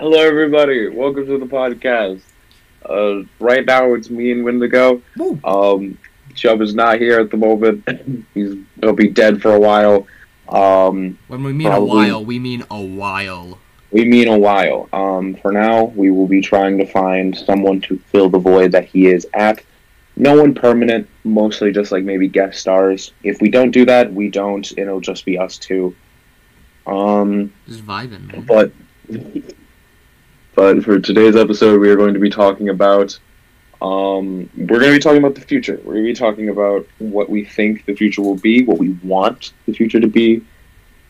Hello, everybody. Welcome to the podcast. Uh, right now, it's me and Wendigo. Woo. Um, Chubb is not here at the moment. He's he'll be dead for a while. Um, When we mean Probably- a while, we mean a while. we mean a while. Um, for now, we will be trying to find someone to fill the void that he is at. No one permanent, mostly just like maybe guest stars. If we don't do that, we don't. It'll just be us two. Um, Just vibing, man. but but for today's episode, we are going to be talking about. Um, we're going to be talking about the future. We're going to be talking about what we think the future will be, what we want the future to be,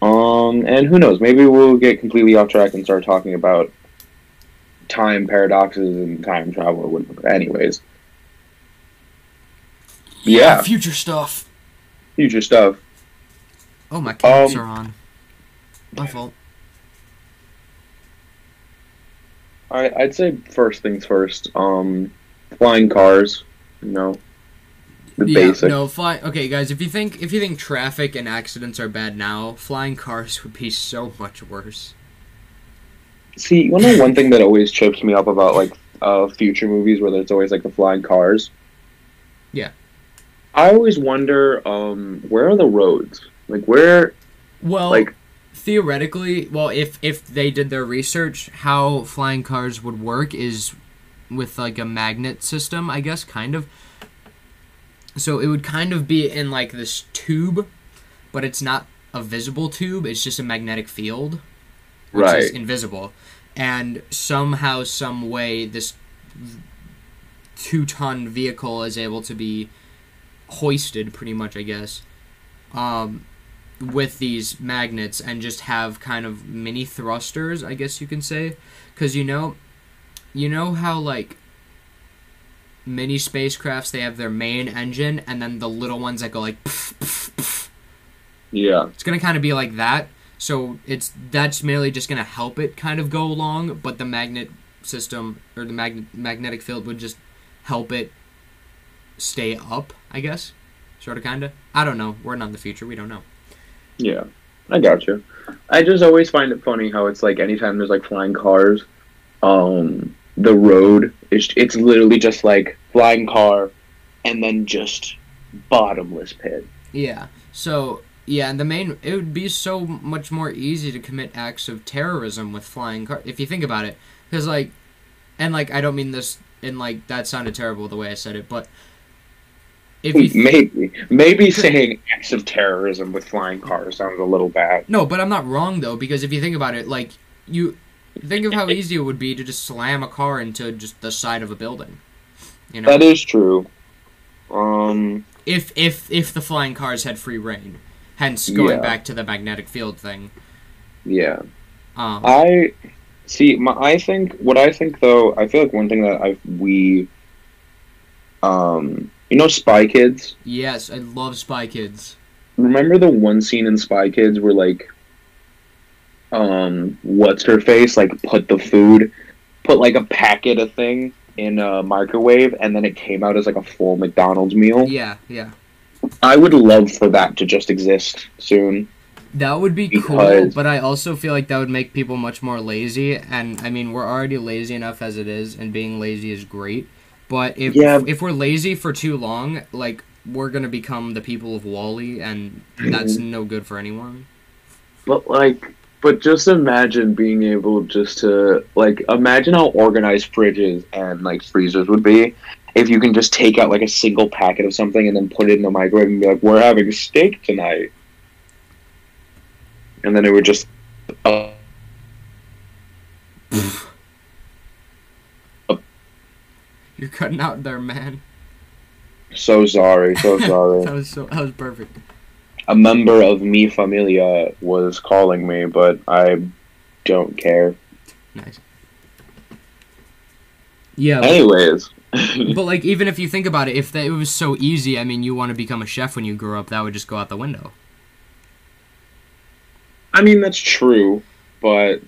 um, and who knows? Maybe we'll get completely off track and start talking about time paradoxes and time travel or whatever. Anyways, yeah, Future stuff. future stuff. Oh, my caps Um, are on. My fault. I, I'd say first things first. Um, flying cars. You know, the yeah, basic. no, fly. Okay, guys, if you think if you think traffic and accidents are bad now, flying cars would be so much worse. See, you know one thing that always trips me up about like uh, future movies where there's always like the flying cars. Yeah. I always wonder, um, where are the roads? Like where, Well, like theoretically, well, if if they did their research, how flying cars would work is with like a magnet system, I guess, kind of. So it would kind of be in like this tube, but it's not a visible tube. It's just a magnetic field, which is Right. invisible, and somehow, some way, this two-ton vehicle is able to be hoisted, pretty much, I guess. Um, with these magnets and just have kind of mini thrusters, I guess you can say, because you know, you know how like mini spacecrafts they have their main engine and then the little ones that go like. pff, pff, pff. yeah, It's gonna kind of be like that. So it's that's merely just gonna help it kind of go along, but the magnet system or the magnet magnetic field would just help it stay up. I guess, sort of, kind of. I don't know. We're not in the future. We don't know. Yeah. I got you. I just always find it funny how it's like anytime there's like flying cars, um, the road is it's literally just like flying car, and then just bottomless pit. Yeah. So yeah, and the main it would be so much more easy to commit acts of terrorism with flying car if you think about it, because like, and like I don't mean this in like that sounded terrible the way I said it, but if you th- maybe maybe saying acts of terrorism with flying cars sounds a little bad. no, but I'm not wrong though because if you think about it, like you think of how easy it would be to just slam a car into just the side of a building, you know, That is true. Um, if if if the flying cars had free reign, hence going Yeah. back to the magnetic field thing. yeah. Um, I see. My, I think what I think though. I feel like one thing that I we, um, you know, Spy Kids. yes, I love Spy Kids. Remember the one scene in Spy Kids where like, um, what's her face like put the food, put like a packet of thing in a microwave, and then it came out as like a full McDonald's meal. Yeah, yeah. I would love for that to just exist soon. That would be cool, but I also feel like that would make people much more lazy. And I mean, we're already lazy enough as it is, and being lazy is great. But if Yeah. if we're lazy for too long, like we're gonna become the people of WALL-E, and that's no good for anyone. But like, but just imagine being able just to like imagine how organized fridges and like freezers would be if you can just take out like a single packet of something and then put it in the microwave and be like, "We're having steak tonight," and then it would just. Uh, You're cutting out there, man. so sorry, so sorry. that was so that was perfect. a member of Mi Familia was calling me, but I don't care. Nice. Yeah, Anyways, but like even if you think about it, if that, it was so easy, I mean, you want to become a chef when you grow up, that would just go out the window. I mean that's true, but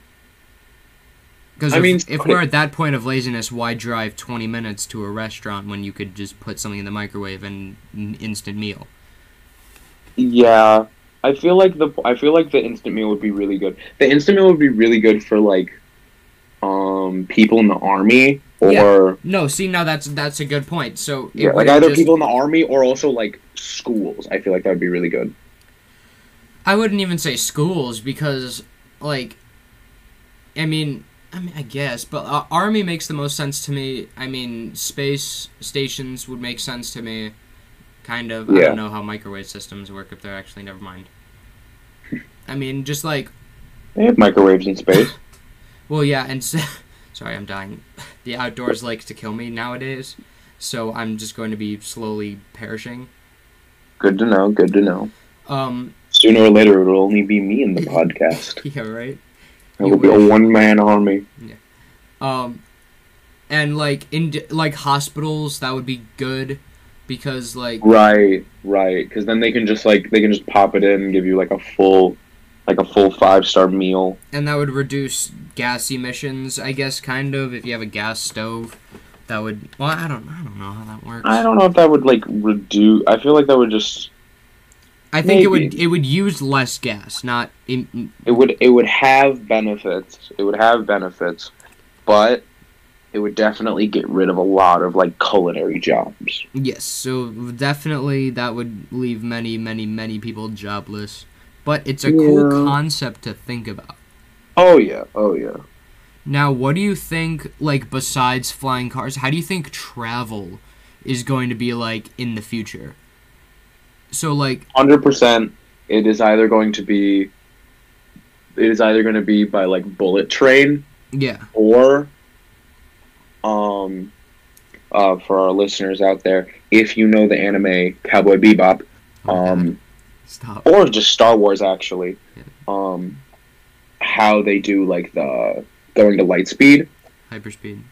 Because I if, mean, if we're at that point of laziness, why drive 20 minutes to a restaurant when you could just put something in the microwave and an instant meal? Yeah, I feel like the I feel like the instant meal would be really good. The instant meal would be really good for like, um, people in the army or No, see now that's that's a good point. So yeah, like either just- people in the army or also like schools. I feel like that would be really good. I wouldn't even say schools because, like, I mean, I mean, I guess, but uh, army makes the most sense to me. I mean, space stations would make sense to me. Kind of. I don't know how microwave systems work if they're actually never mind. I mean, just like, They have microwaves in space. well, yeah, and sorry, I'm dying. The outdoors likes to kill me nowadays, so I'm just going to be slowly perishing. good to know. Good to know. Um, Sooner or later, it will only be me in the podcast. yeah, right. It will be a one man army. Yeah. Um, and like in like hospitals, that would be good because like Right, right. Because then they can just like they can just pop it in and give you like a full, like a full five star meal. and that would reduce gas emissions. I guess kind of if you have a gas stove, that would. Well, I don't. I don't know how that works. I don't know if that would like reduce. I feel like that would just I think it would it would use less gas, not in, it would it would have benefits. It would have benefits, but it would definitely get rid of a lot of like culinary jobs. yes. So definitely that would leave many many many people jobless. But it's a cool concept to think about. Oh yeah, oh yeah. Now, what do you think, like, besides flying cars, how do you think travel is going to be like in the future? So, like, Hundred percent. It is either going to be. It is either going to be by like bullet train yeah, or um uh for our listeners out there if you know the anime cowboy bebop um stop. or just star wars actually Yeah. um how they do like the going to light speed Hyperspeed.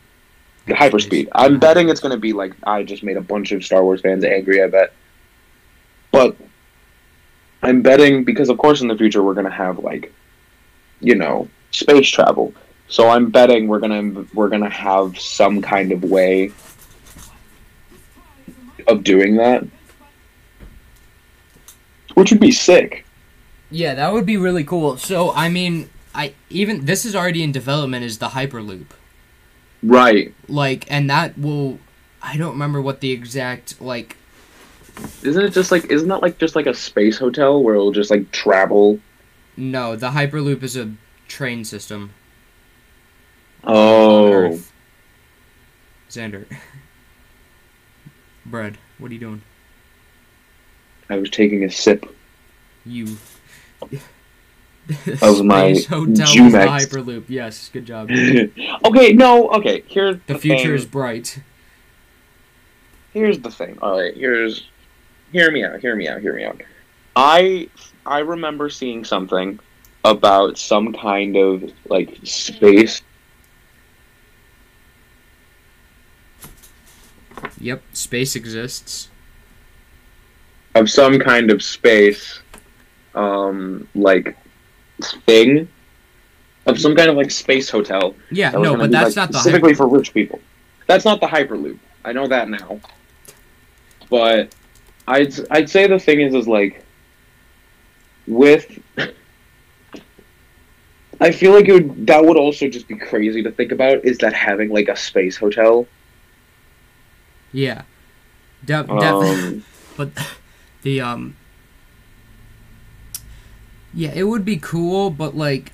hyperspeed i'm betting it's going to be like i just made a bunch of star wars fans angry i bet but i'm betting because of course in the future we're going to have like you know space travel so i'm betting we're going to we're to have some kind of way of doing that which would be sick Yeah, that would be really cool. So, I mean, I even this is already in development is the Hyperloop. right Like, and that will. I don't remember what the exact like. Isn't it just like isn't that like just like a space hotel where it'll just like travel No, the Hyperloop is a train system. oh Xander. Bread, what are you doing? i was taking a sip You. My Hotel is the Jumex. Hyperloop. Yes, good job. okay, no, okay. Here's The the, future thing. is bright. Here's the thing. All right, here's. Hear me out. Hear me out. Hear me out. I I remember seeing something about some kind of like space. Yep, space exists. of some kind of space, um, like thing, of some kind of like space hotel. Yeah, no, but be, that's like, not the specifically Hyper- for rich people. That's not the Hyperloop. I know that now. But I'd I'd say the thing is is like with. I feel like it would, that would also just be crazy to think about. Is that having like a space hotel? Yeah. De- def- Um, but the um Yeah, it would be cool, but like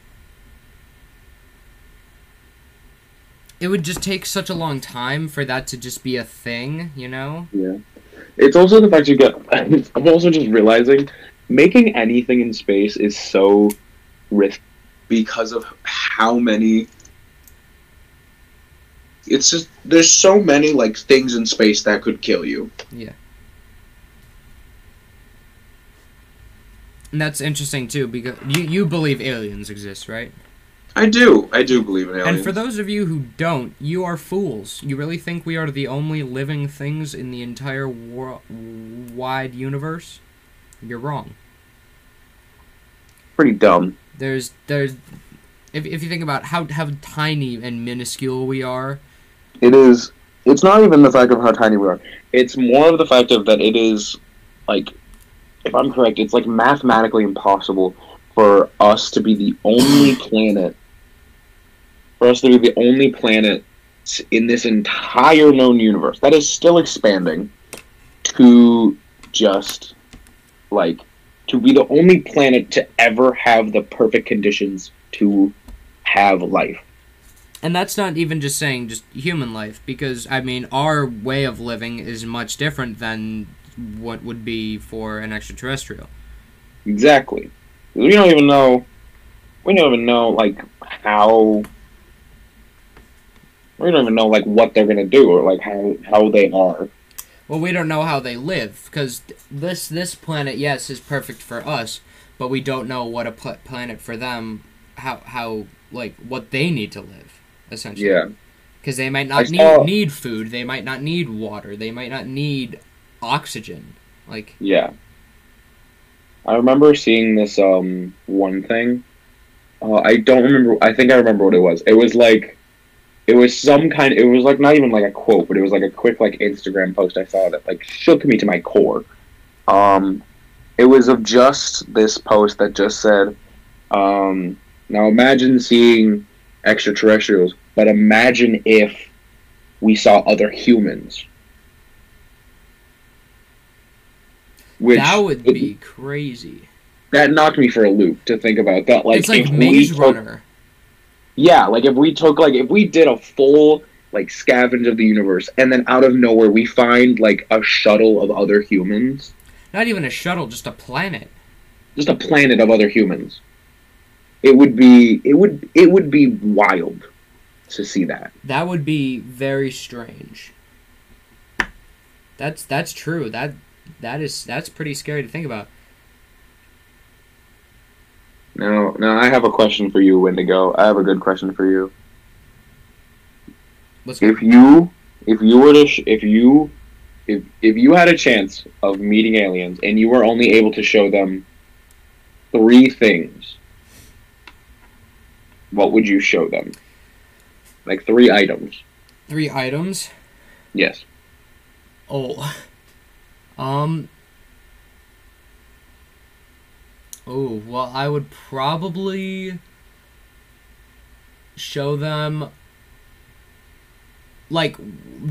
it would just take such a long time for that to just be a thing, you know? Yeah. It's also the fact you get. I'm also just realizing making anything in space is so risky because of how many. It's just there's so many like things in space that could kill you. Yeah. And that's interesting too because you you believe aliens exist, right? I do. I do believe in aliens. And for those of you who don't, you are fools. You really think we are the only living things in the entire wor- wide universe? You're wrong. pretty dumb. There's there's if if you think about how how tiny and minuscule we are, It is. It's not even the fact of how tiny we are. It's more of the fact of that it is, like, if I'm correct, it's like mathematically impossible for us to be the only planet for us to be the only planet in this entire known universe that is still expanding to just like to be the only planet to ever have the perfect conditions to have life. And that's not even just saying just human life, because I mean, our way of living is much different than what would be for an extraterrestrial. Exactly. We don't even know. We don't even know like how. We don't even know like what they're gonna do or like how how they are. Well, we don't know how they live because this this planet, yes, is perfect for us, but we don't know what a pl- planet for them, how how like what they need to live, essentially. Yeah. Because they might not saw- need need food, they might not need water, they might not need oxygen. Like Yeah. I remember seeing this um one thing. Uh, I don't remember. I think I remember what it was. It was like, it was some kind. It was like not even like a quote, but it was like a quick like Instagram post I saw that like shook me to my core. Um, it was of just this post that just said, um, now imagine seeing extraterrestrials, but imagine if we saw other humans. Which that would be crazy. that knocked me for a loop to think about that. Like, it's like if we Maze took- Runner. Yeah, like if we took like if we did a full like scavenge of the universe, and then out of nowhere we find like a shuttle of other humans, Not even a shuttle, just a planet. just a planet of other humans. It would be it would it would be wild to see that. That would be very strange. That's that's true. That that is that's pretty scary to think about. Now, now I have a question for you, Wendigo. I have a good question for you. Let's. If you if you were to sh- if you if if you had a chance of meeting aliens and you were only able to show them three things, what would you show them? Like three items. Three items. Yes. Oh. Um. Oh, well, I would probably show them. Like,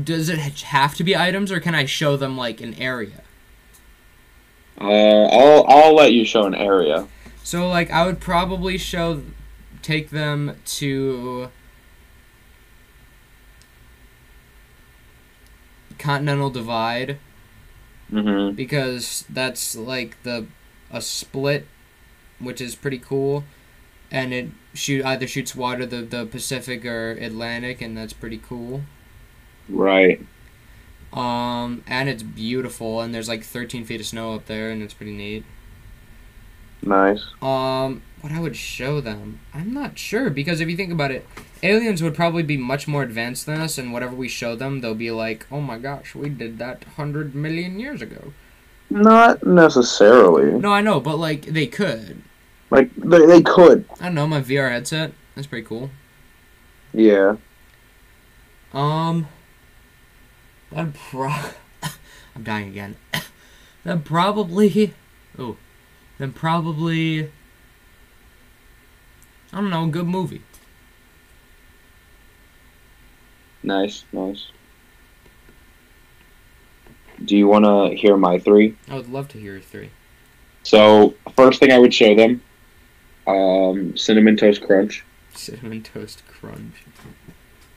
does it have to be items, or can I show them, like, an area? Uh, I'll I'll let you show an area. So, like, I would probably show. Take them to. Continental Divide. Mm-hmm. because that's like the a split which is pretty cool and it shoot either shoots water the, the pacific or atlantic and that's pretty cool Right. um and it's beautiful and there's like 13 feet of snow up there and it's pretty neat Nice. um what i would show them i'm not sure because if you think about it aliens would probably be much more advanced than us and whatever we show them they'll be like oh my gosh we did that 100 million years ago Not necessarily. no i know but like they could Like they, they could. I don't know, my VR headset. That's pretty cool. Yeah. Um, that'd pro. I'm dying again. that probably. Oh, then probably. I don't know, a good movie. Nice. Nice. Do you want to hear my three? I would love to hear your three. So first thing I would show them, um, cinnamon toast crunch. Cinnamon toast crunch.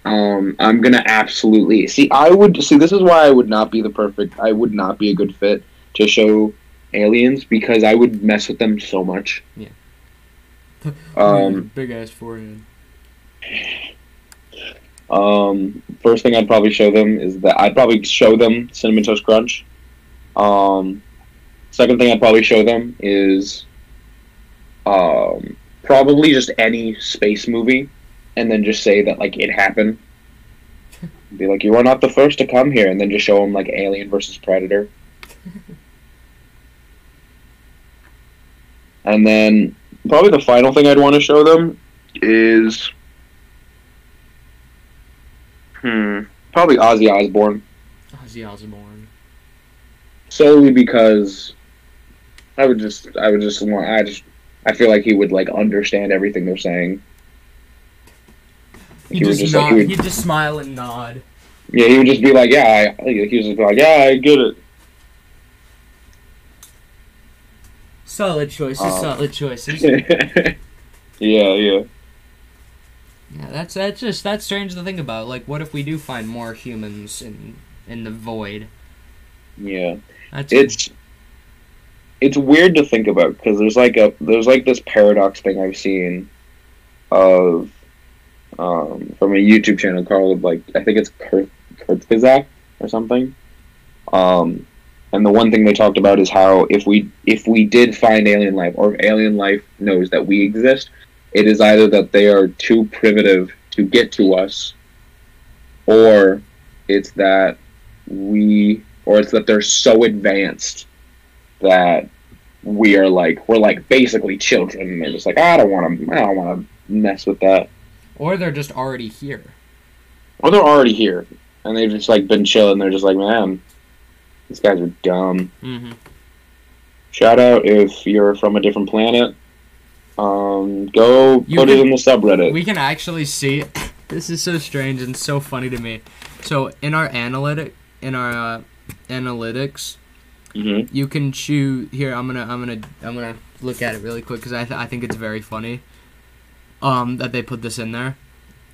Um, I'm gonna absolutely see. I would see. This is why I would not be the perfect. I would not be a good fit to show aliens because I would mess with them so much. Yeah. Um, big ass forehead. Um, first thing I'd probably show them is that I'd probably show them cinnamon toast crunch. Um, second thing I'd probably show them is um, probably just any space movie, and then just say that like it happened. Be like, you are not the first to come here, and then just show them like Alien versus Predator. and then probably the final thing I'd want to show them is Hmm. Probably Ozzy Osbourne. Ozzy Osbourne. Solely because I would just I would just want I just I feel like he would like understand everything they're saying. He, He just, just, like, he would- He'd just smile and nod. Yeah, he would just be like, yeah, I, he would just be like, yeah, I get it. Solid choices. Um, solid choices. yeah, yeah. Yeah, that's that's just that's strange to think about. Like, what if we do find more humans in in the void? Yeah. That's it's it's weird to think about because there's like a there's like this paradox thing I've seen of um, from a YouTube channel called like I think it's Kurt Kurzgesagt or something. Um, and the one thing they talked about is how if we if we did find alien life or if alien life knows that we exist, it is either that they are too primitive to get to us, or it's that we or it's that they're so advanced that we are like we're like basically children. And they're just like I don't want to I don't want to mess with that. Or they're just already here. or they're already here and they've just like been chilling. They're just like man these guys are dumb. Mm-hmm. shout out if you're from a different planet um go You put it in the subreddit We can actually see. This is so strange and so funny to me. So in our analytic, in our uh, analytics, hmm you can choose. Here, I'm gonna, I'm gonna, I'm gonna look at it really quick because I, th- I think it's very funny. Um, that they put this in there.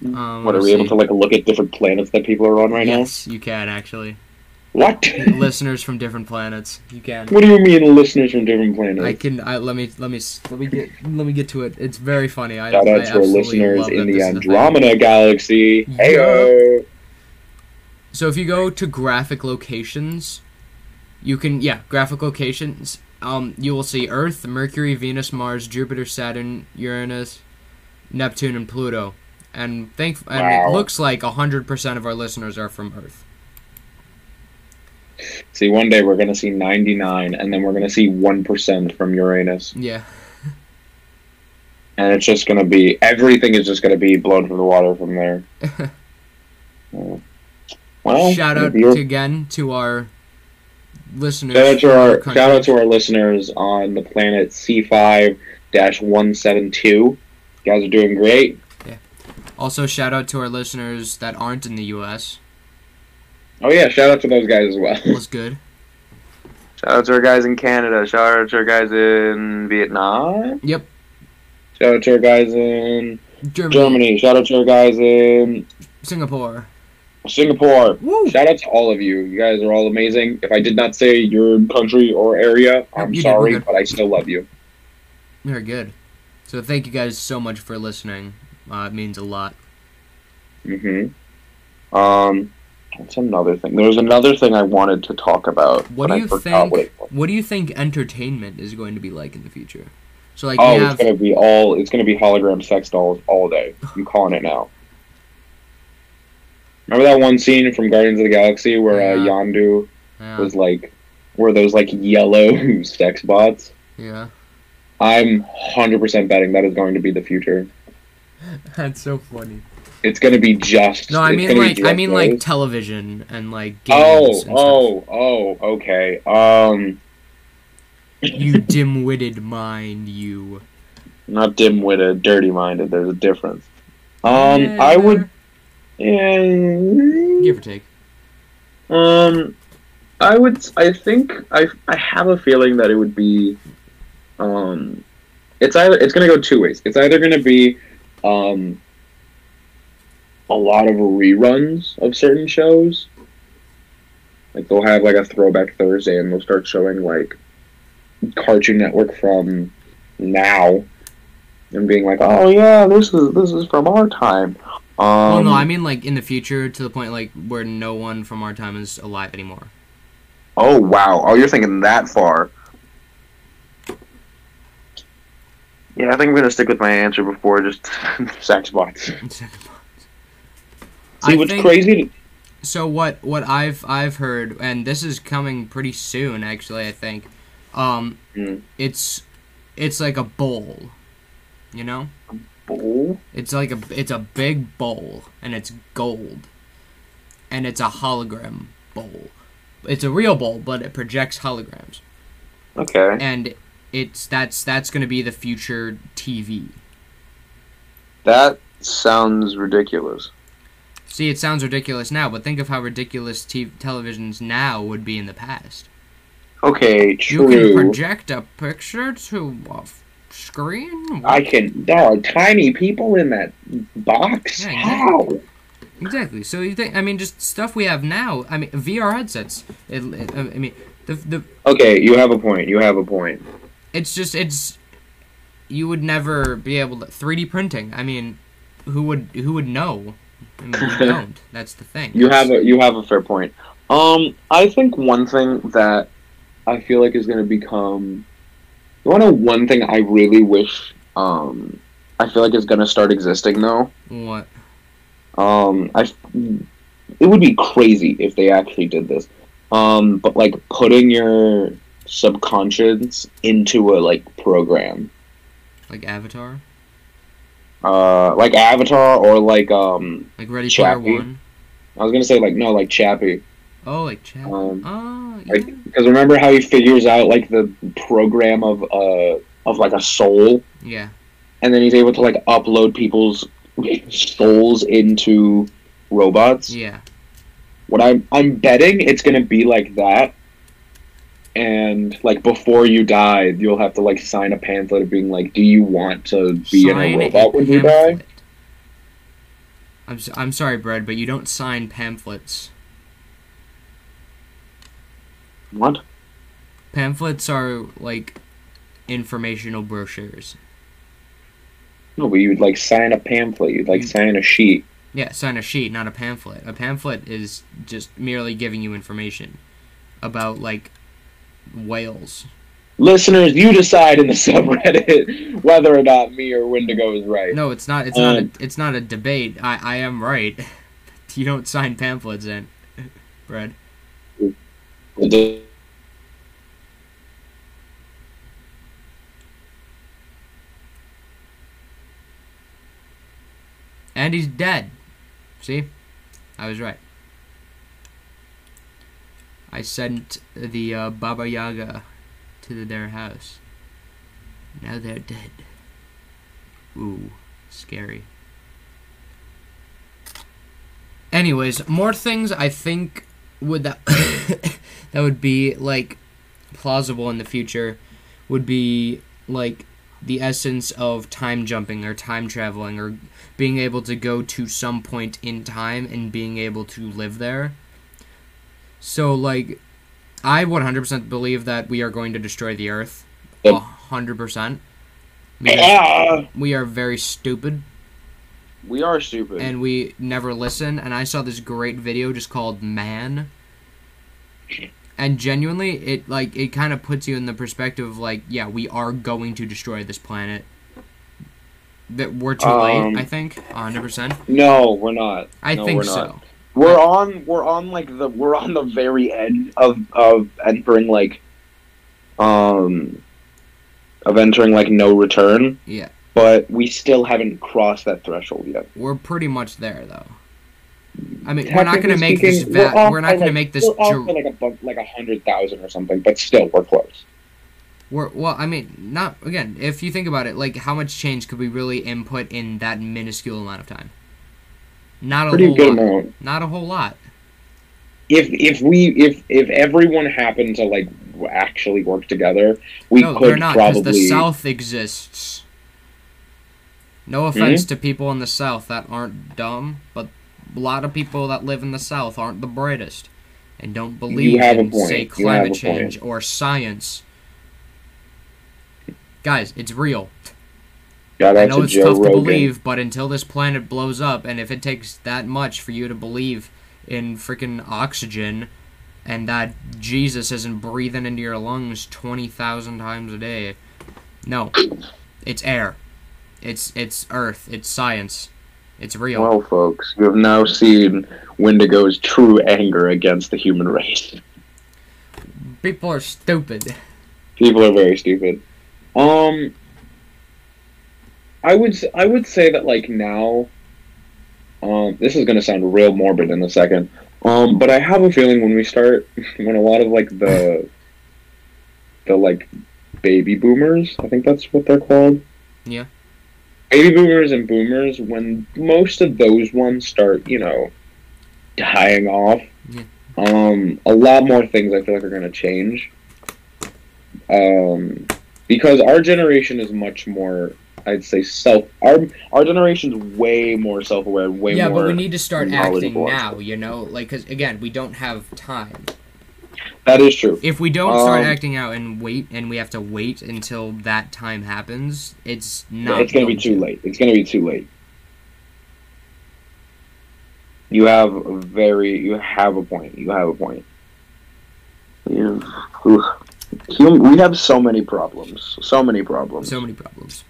Um, what are we able to like look at different planets that people are on right now? yes, you can actually. What Listeners from different planets, you can. what do you mean listeners from different planets I can. I let me let me let me get let me get to it. It's very funny. I, Shout I out to our listeners in the. Andromeda galaxy. Heyo. So if you go to graphic locations, you can yeah graphic locations. Um, you will see Earth, Mercury, Venus, Mars, Jupiter, Saturn, Uranus, Neptune, and Pluto. And thank and Wow. it looks like hundred percent of our listeners are from Earth. See, one day we're gonna see 99, and then we're gonna see one percent from Uranus, Yeah. and it's just gonna be everything is just gonna be blown from the water from there. Uh, well, shout out to, again to our listeners. shout out to our shout out to our listeners on the planet C5-172. You guys are doing great. Yeah. Also, shout out to our listeners that aren't in the U.S. Oh yeah, shout out to those guys as well. Was good. Shout out to our guys in Canada. Shout out to our guys in Vietnam. Yep. Shout out to our guys in Germany, Germany. Shout out to our guys in Singapore. Singapore. Woo! Shout out to all of you. You guys are all amazing. If I did not say your country or area, I'm you did, we're sorry, good. but I still love you. Very good. So thank you guys so much for listening. Uh, it means a lot. hmm Um, what's another thing? There was another thing I wanted to talk about, What do you think- what. What do you think entertainment is going to be like in the future? So like oh, we it's gonna be all. It's gonna be hologram sex dolls all day. I'm calling it now. Remember that one scene from Guardians of the Galaxy where uh, Yondu yeah, was like, where those like yellow sex bots? yeah. I'm hundred percent betting that is going to be the future. That's so funny. It's going to be just. No, I mean like I mean like television and like Oh, games. and stuff. oh, oh, okay. Um, You dim-witted mind, you. not dim-witted, dirty-minded. There's a difference. Um, Yeah, I would. Yeah. give or take. Um, I would. I think I. I have a feeling that it would be. Um, it's either. It's gonna go two ways. It's either gonna be, um, a lot of reruns of certain shows. Like they'll have like a throwback Thursday, and they'll start showing like Cartoon Network from now, and being like, "Oh yeah, this is this is from our time." Um, well, no, I mean like in the future to the point like where no one from our time is alive anymore. Oh wow! Oh, you're thinking that far. Yeah, I think I'm gonna stick with my answer before just sex bots. See, what's think- crazy? So what what I've I've heard, and this is coming pretty soon. Actually, I think, um, Mm. it's it's like a bowl, you know. A bowl? It's like a it's a big bowl, and it's gold, and it's a hologram bowl. It's a real bowl, but it projects holograms, Okay. and it's that's that's gonna be the future TV. That sounds ridiculous. See, it sounds ridiculous now, but think of how ridiculous t- televisions now would be in the past. Okay, true. You can project a picture to a f- screen. I can. There are tiny people in that box. Yeah, How? Exactly. So you think? I mean, just stuff we have now. I mean, VR headsets. It, it, I mean, the the Okay, you have a point. You have a point. it's just it's you would never be able to 3D printing. I mean, who would who would know? I mean, we don't. That's the thing. You have a you have a fair point. Um, I think one thing that I feel like is going to become. You want to know one thing I really wish. Um, I feel like is going to start existing though. what? Um, I. It would be crazy if they actually did this. Um, but like putting your subconscious into a like program, Like Avatar? Uh, like Avatar or like um, Like Ready Player Chappie. One? I was gonna say like no, like Chappie. Oh, like Chat. Um, oh, yeah. Like, because remember how he figures out like the program of uh of like a soul, yeah. and then he's able to like upload people's souls into robots. Yeah. What I'm I'm betting it's gonna be like that, and like before you die, you'll have to like sign a pamphlet of being like, do you want to be in a robot when you die? I'm, s- I'm sorry, Brad, but you don't sign pamphlets. What? Pamphlets are like informational brochures. No, but you'd like sign a pamphlet. You'd like You- sign a sheet. Yeah, sign a sheet, not a pamphlet. A pamphlet is just merely giving you information about like whales. Listeners, you decide in the subreddit whether or not me or Wendigo is right. No, it's not. It's not. A, Um, it's not a debate. I I am right. you don't sign pamphlets in, Brad. And he's dead. See? I was right. I sent the uh, Baba Yaga to their house. Now they're dead. Ooh, scary. Anyways, more things I think would that that would be like plausible in the future would be like the essence of time jumping or time traveling or being able to go to some point in time and being able to live there. So like I 100% believe that we are going to destroy the earth. Yep. 100%. Because Ah, we are very stupid we are stupid. and we never listen and i saw this great video just called man and genuinely it like it kind of puts you in the perspective of like yeah we are going to destroy this planet that we're too Um, late i think 100% no, we're not. i no, think we're so not. We're on. We're on like the. We're on the very end of of entering like, um, of entering like no return. Yeah. But we still haven't crossed that threshold yet. we're pretty much there though i mean we're not going to Technically make this speaking, va- off we're not going to like- make this We're off dr- by like a bu- like a hundred thousand or something, but still we're close. We're, well, I mean, not again. If you think about it, like how much change could we really input in that minuscule amount of time? Not a Pretty whole good lot. amount. Not a whole lot. If if we if if everyone happened to like actually work together, we no, could they're not because probably. the South exists. No Hmm? offense to people in the South that aren't dumb, but a lot of people that live in the South aren't the brightest and don't believe in point. say climate change or science. Guys, it's real. Shout I know it's Joe tough Rogan. to believe, but until this planet blows up, and if it takes that much for you to believe in freaking oxygen, and that Jesus isn't breathing into your lungs twenty thousand times a day, no, it's air, it's it's Earth, it's science, it's real. Well, folks, you have now seen Wendigo's true anger against the human race. People are stupid. People are very stupid. Um, I would I would say that like now, um, this is gonna sound real morbid in a second. Um, but I have a feeling when we start, when a lot of like the, the like, baby boomers, I think that's what they're called. Yeah. baby boomers and boomers, when most of those ones start, you know, dying off, Yeah. um, a lot more things I feel like are going to change. Um, because our generation is much more, I'd say, self. Our our generation's way more self aware, way yeah, more. Yeah, but we need to start acting now. You know, like because again, we don't have time. that is true. If we don't start Um, acting out and wait, and we have to wait until that time happens, it's not. it's going to be too late. It's going to be too late. You have a very, you have a point. You have a point. Yeah. Oof. We have so many problems. So many problems. So many problems.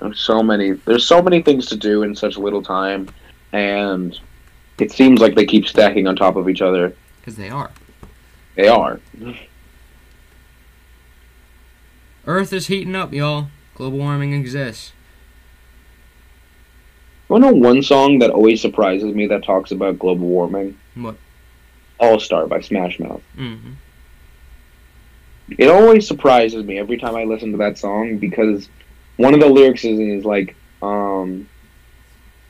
There's so many. There's so many things to do in such little time, and it seems like they keep stacking on top of each other. Because they are. They are. Earth is heating up, y'all. Global warming exists. You know one song that always surprises me that talks about global warming? What? All Star by Smash Mouth. hmm It always surprises me every time I listen to that song because one of the lyrics is, is like, um,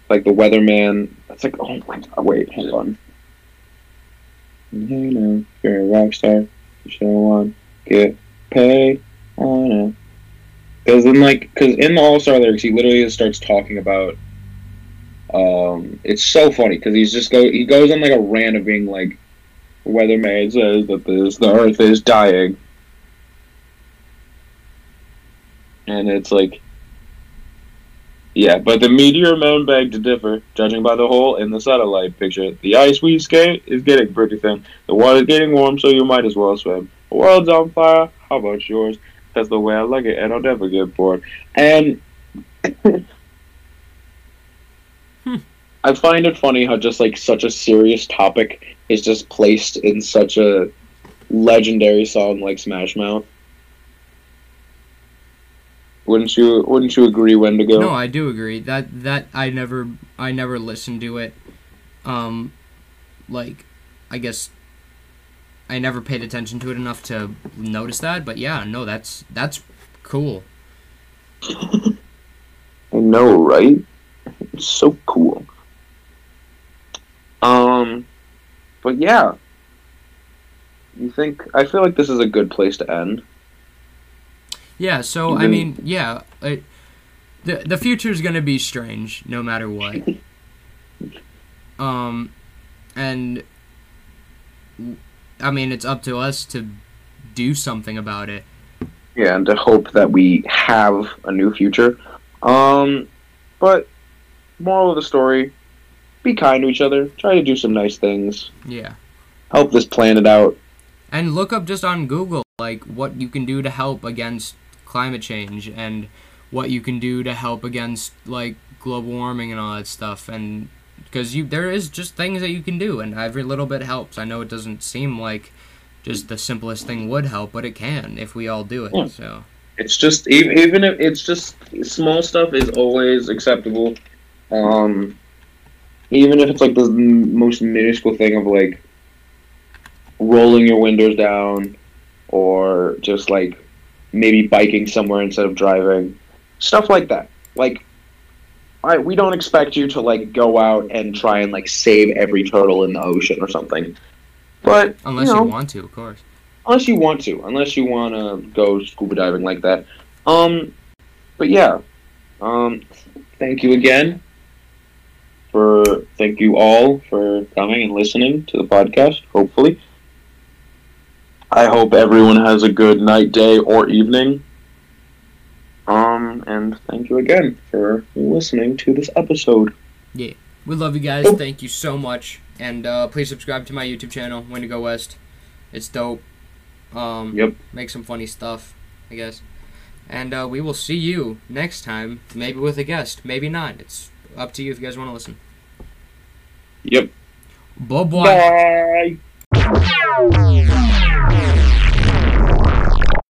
like the weatherman. It's like, oh my god, wait, hold on. You know, you're a rock star. You should want get paid on it. Because then, like, because in the All Star lyrics, he literally just starts talking about. Um, it's so funny because he's just go he goes on like a rant of being like, weatherman says that this the Earth is dying, and it's like. Yeah, but the meteor men beg to differ, judging by the hole in the satellite picture. The ice we skate is getting pretty thin. The water's getting warm, so you might as well swim. The world's on fire, how about yours? That's the way I like it, and I'll never get bored. And I find it funny how just like such a serious topic is just placed in such a legendary song like Smash Mouth. Wouldn't you? Wouldn't you agree, Wendigo? No, I do agree. That that I never I never listened to it. Um, like, I guess I never paid attention to it enough to notice that. But yeah, no, that's that's cool. I know, right? It's so cool. Um, but yeah, you think? I feel like this is a good place to end. Yeah. So I mean, yeah, it, the the future is gonna be strange no matter what. um, and I mean, it's up to us to do something about it. Yeah, and to hope that we have a new future. Um, but moral of the story: be kind to each other. Try to do some nice things. Yeah. Help this planet out. and look up just on Google like what you can do to help against climate change and what you can do to help against like global warming and all that stuff and because you there is just things that you can do and every little bit helps i know it doesn't seem like just the simplest thing would help but it can if we all do it Yeah. so It's just even even if it's just small stuff is always acceptable. Um, even if it's like the most minuscule thing of like rolling your windows down, or just like maybe biking somewhere instead of driving, stuff like that. Like, I we don't expect you to like go out and try and like save every turtle in the ocean or something, but unless you, you, want to of course unless you want to, unless you want to go scuba diving like that. Um, but yeah, um, thank you again for thank you all for coming and listening to the podcast. Hopefully, I hope everyone has a good night, day, or evening. Um, and thank you again for listening to this episode. Yeah. We love you guys thank you so much and uh, please subscribe to my youtube channel Wendigo west it's dope um, Yep. make some funny stuff, I guess. And uh, we will see you next time, maybe with a guest, maybe not. It's up to you if you guys want to listen. Yep. Bye bye. Bye. Yeah.